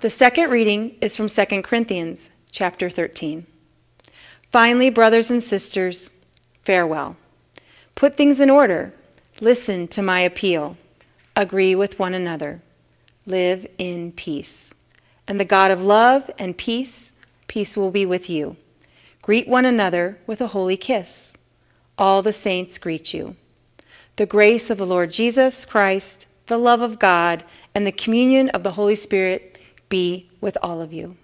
The second reading is from 2 Corinthians chapter 13. Finally, brothers and sisters, farewell. Put things in order. Listen to my appeal. Agree with one another. Live in peace. And the God of love and peace, peace will be with you. Greet one another with a holy kiss. All the saints greet you. The grace of the Lord Jesus Christ, the love of God, and the communion of the Holy Spirit be with all of you.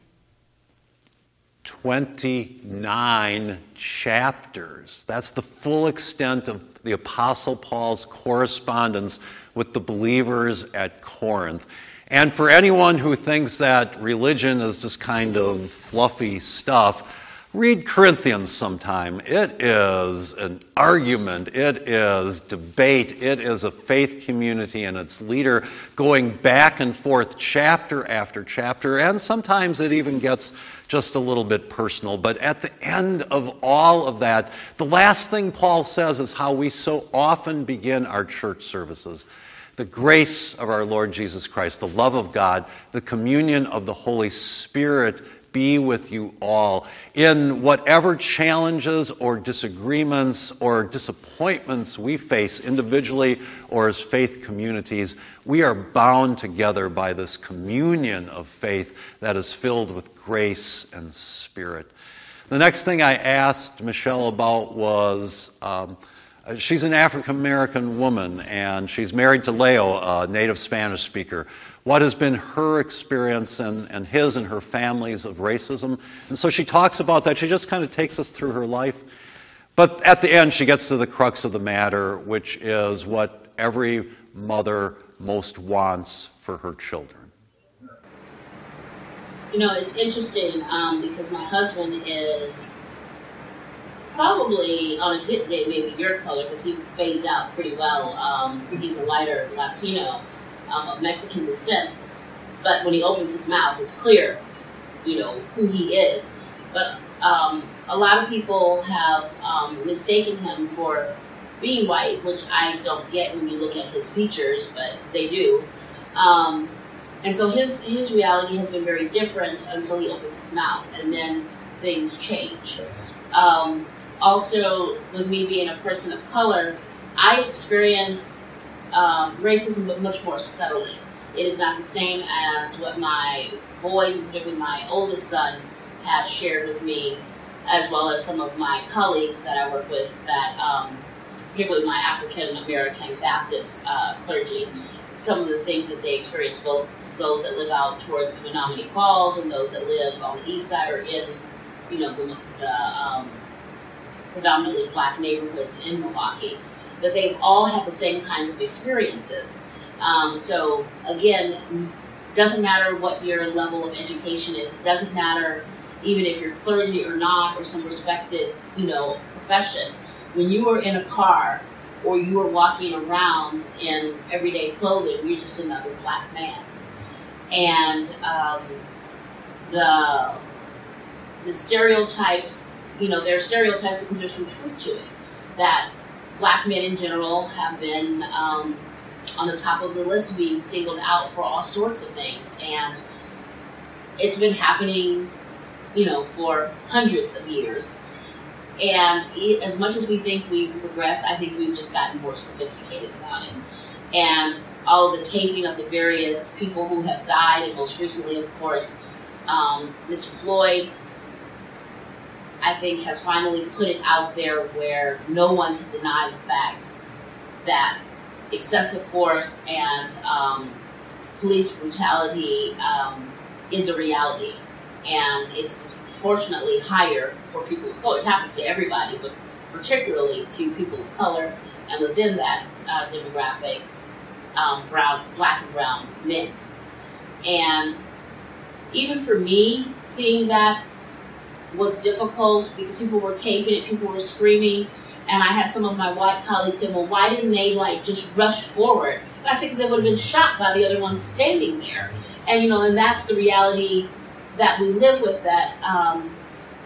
29 chapters. That's the full extent of the Apostle Paul's correspondence with the believers at Corinth. And for anyone who thinks that religion is just kind of fluffy stuff, Read Corinthians sometime. It is an argument, it is debate, it is a faith community and its leader going back and forth chapter after chapter, and sometimes it even gets just a little bit personal. But at the end of all of that, the last thing Paul says is how we so often begin our church services. The grace of our Lord Jesus Christ, the love of God, the communion of the Holy Spirit be with you all. In whatever challenges or disagreements or disappointments we face individually or as faith communities, we are bound together by this communion of faith that is filled with grace and spirit. The next thing I asked Michelle about was. Um, She's an African American woman, and she's married to Leo, a native Spanish speaker what has been her experience and, and his and her family's of racism. And so she talks about that. She just kind of takes us through her life. But at the end, she gets to the crux of the matter, which is what every mother most wants for her children. You know, it's interesting um, because my husband is probably on a good day, maybe your color, because he fades out pretty well. Um, he's a lighter Latino um, of Mexican descent, but when he opens his mouth, it's clear, you know, who he is. But um, a lot of people have um, mistaken him for being white, which I don't get when you look at his features, but they do. Um, and so his his reality has been very different until he opens his mouth, and then things change. Um, also, with me being a person of color, I experience um, racism, but much more subtly. It is not the same as what my boys, particularly my oldest son, has shared with me, as well as some of my colleagues that I work with, that um, particularly my African American Baptist uh, clergy, some of the things that they experience, both those that live out towards Menomonee Falls and those that live on the east side or in, you know, the, the um, predominantly black neighborhoods in Milwaukee that they've all had the same kinds of experiences. Um, so again, doesn't matter what your level of education is. It doesn't matter even if you're clergy or not, or some respected, you know, profession. When you are in a car or you are walking around in everyday clothing, you're just another black man. And um, the the stereotypes, you know, there are stereotypes because there's some truth to it. That black men in general have been um, on the top of the list being singled out for all sorts of things. And it's been happening, you know, for hundreds of years. And as much as we think we've progressed, I think we've just gotten more sophisticated about it. And all the taping of the various people who have died, and most recently, of course, um, Mr. Floyd, I think, has finally put it out there where no one can deny the fact that excessive force and um, police brutality um, is a reality, and it's disproportionately higher for people of color. It happens to everybody, but particularly to people of color, and within that uh, demographic, um, brown, black and brown men. And even for me, seeing that was difficult because people were taping it, people were screaming, and I had some of my white colleagues say, "Well, why didn't they like just rush forward?" And I said, "Because they would have been shot by the other ones standing there." And you know, and that's the reality that we live with. That um,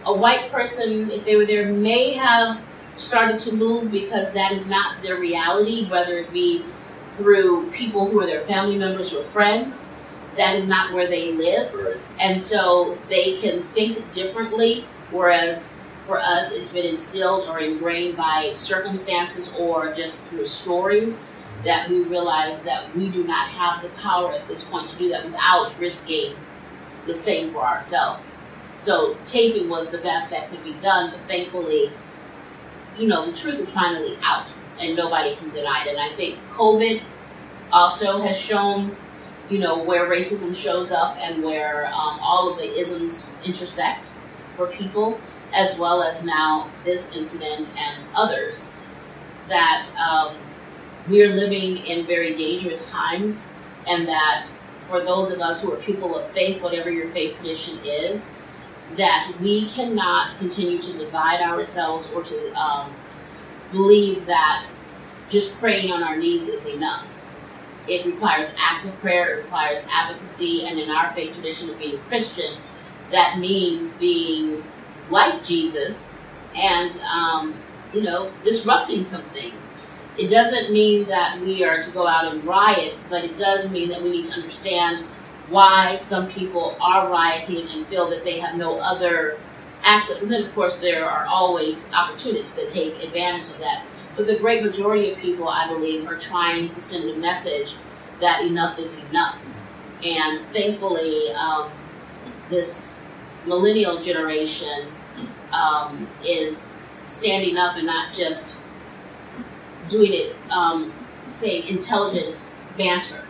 a white person, if they were there, may have started to move because that is not their reality, whether it be through people who are their family members or friends that is not where they live. And so they can think differently, whereas for us, it's been instilled or ingrained by circumstances or just through stories that we realize that we do not have the power at this point to do that without risking the same for ourselves. So taping was the best that could be done, but thankfully, you know, the truth is finally out and nobody can deny it. And I think COVID also has shown, you know, where racism shows up and where um, all of the isms intersect for people, as well as now this incident and others, that um, we're living in very dangerous times, and that for those of us who are people of faith, whatever your faith tradition is, that we cannot continue to divide ourselves or to um, believe that just praying on our knees is enough. It requires active prayer, it requires advocacy, and in our faith tradition of being Christian, that means being like Jesus and, um, you know, disrupting some things. It doesn't mean that we are to go out and riot, but it does mean that we need to understand why some people are rioting and feel that they have no other access. And then, of course, there are always opportunists that take advantage of that. But the great majority of people, I believe, are trying to send a message that enough is enough. And thankfully, um, this millennial generation um, is standing up and not just doing it, um, saying intelligent banter.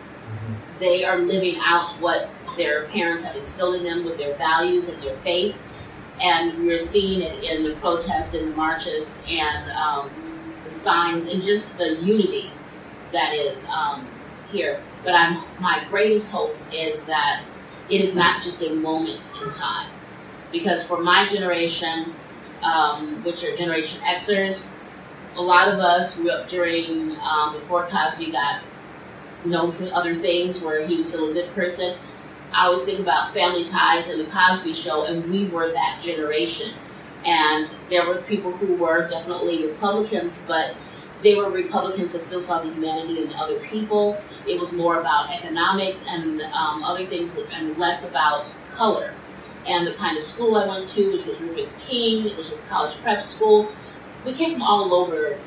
They are living out what their parents have instilled in them with their values and their faith. And we're seeing it in the protests and the marches and um, the signs and just the unity that is um, here. But I'm, my greatest hope is that it is not just a moment in time. Because for my generation, um, which are Generation Xers, a lot of us grew up during um, before Cosby got known for other things, where he was still a good person. I always think about Family Ties and the Cosby Show, and we were that generation. And there were people who were definitely Republicans, but they were Republicans that still saw the humanity in other people. It was more about economics and um, other things, and less about color. And the kind of school I went to, which was Rufus King, it was a college prep school. We came from all over,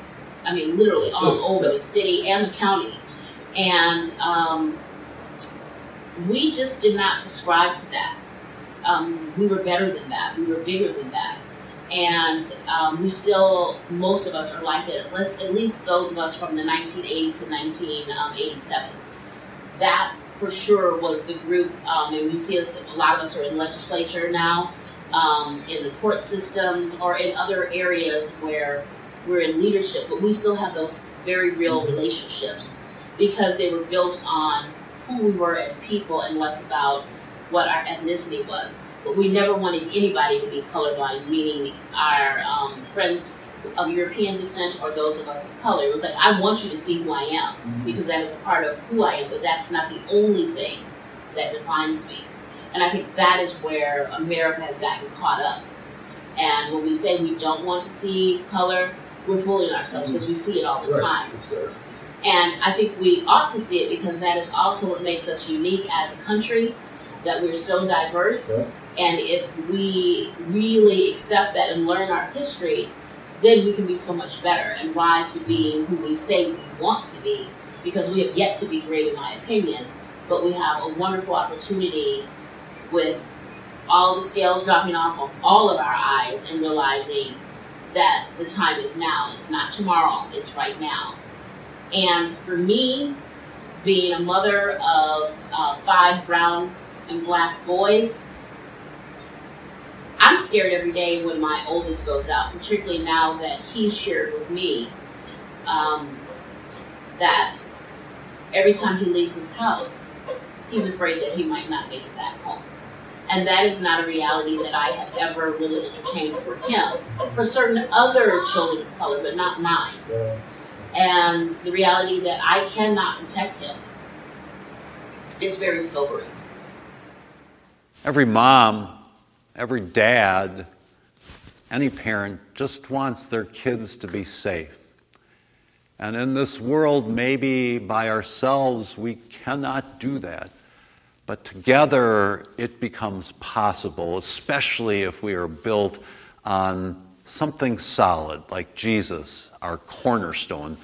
I mean, literally all So, over yeah. the city and the county. And um, we just did not prescribe to that. Um, we were better than that. We were bigger than that. And um, we still, most of us are like it, at least, at least those of us from the 1980 to 1987. That for sure was the group, um, and you see us, a lot of us are in legislature now, um, in the court systems, or in other areas where we're in leadership, but we still have those very real relationships because they were built on who we were as people and less about what our ethnicity was. But we never wanted anybody to be colorblind, meaning our um, friends of European descent or those of us of color. It was like, I want you to see who I am because that is a part of who I am, but that's not the only thing that defines me. And I think that is where America has gotten caught up. And when we say we don't want to see color, we're fooling ourselves because we see it all the Right. time. There. And I think we ought to see it because that is also what makes us unique as a country, that we're so diverse. And if we really accept that and learn our history, then we can be so much better and rise to being who we say we want to be because we have yet to be great, in my opinion. But we have a wonderful opportunity with all the scales dropping off of all of our eyes and realizing that the time is now. It's not tomorrow, it's right now. And for me, being a mother of uh, five brown and black boys, I'm scared every day when my oldest goes out, particularly now that he's shared with me um, that every time he leaves his house, he's afraid that he might not make it back home. And that is not a reality that I have ever really entertained for him. For certain other children of color, but not mine and the reality that I cannot protect him is very sobering. Every mom, every dad, any parent just wants their kids to be safe. And in this world, maybe by ourselves, we cannot do that. But together it becomes possible, especially if we are built on something solid like Jesus, our cornerstone,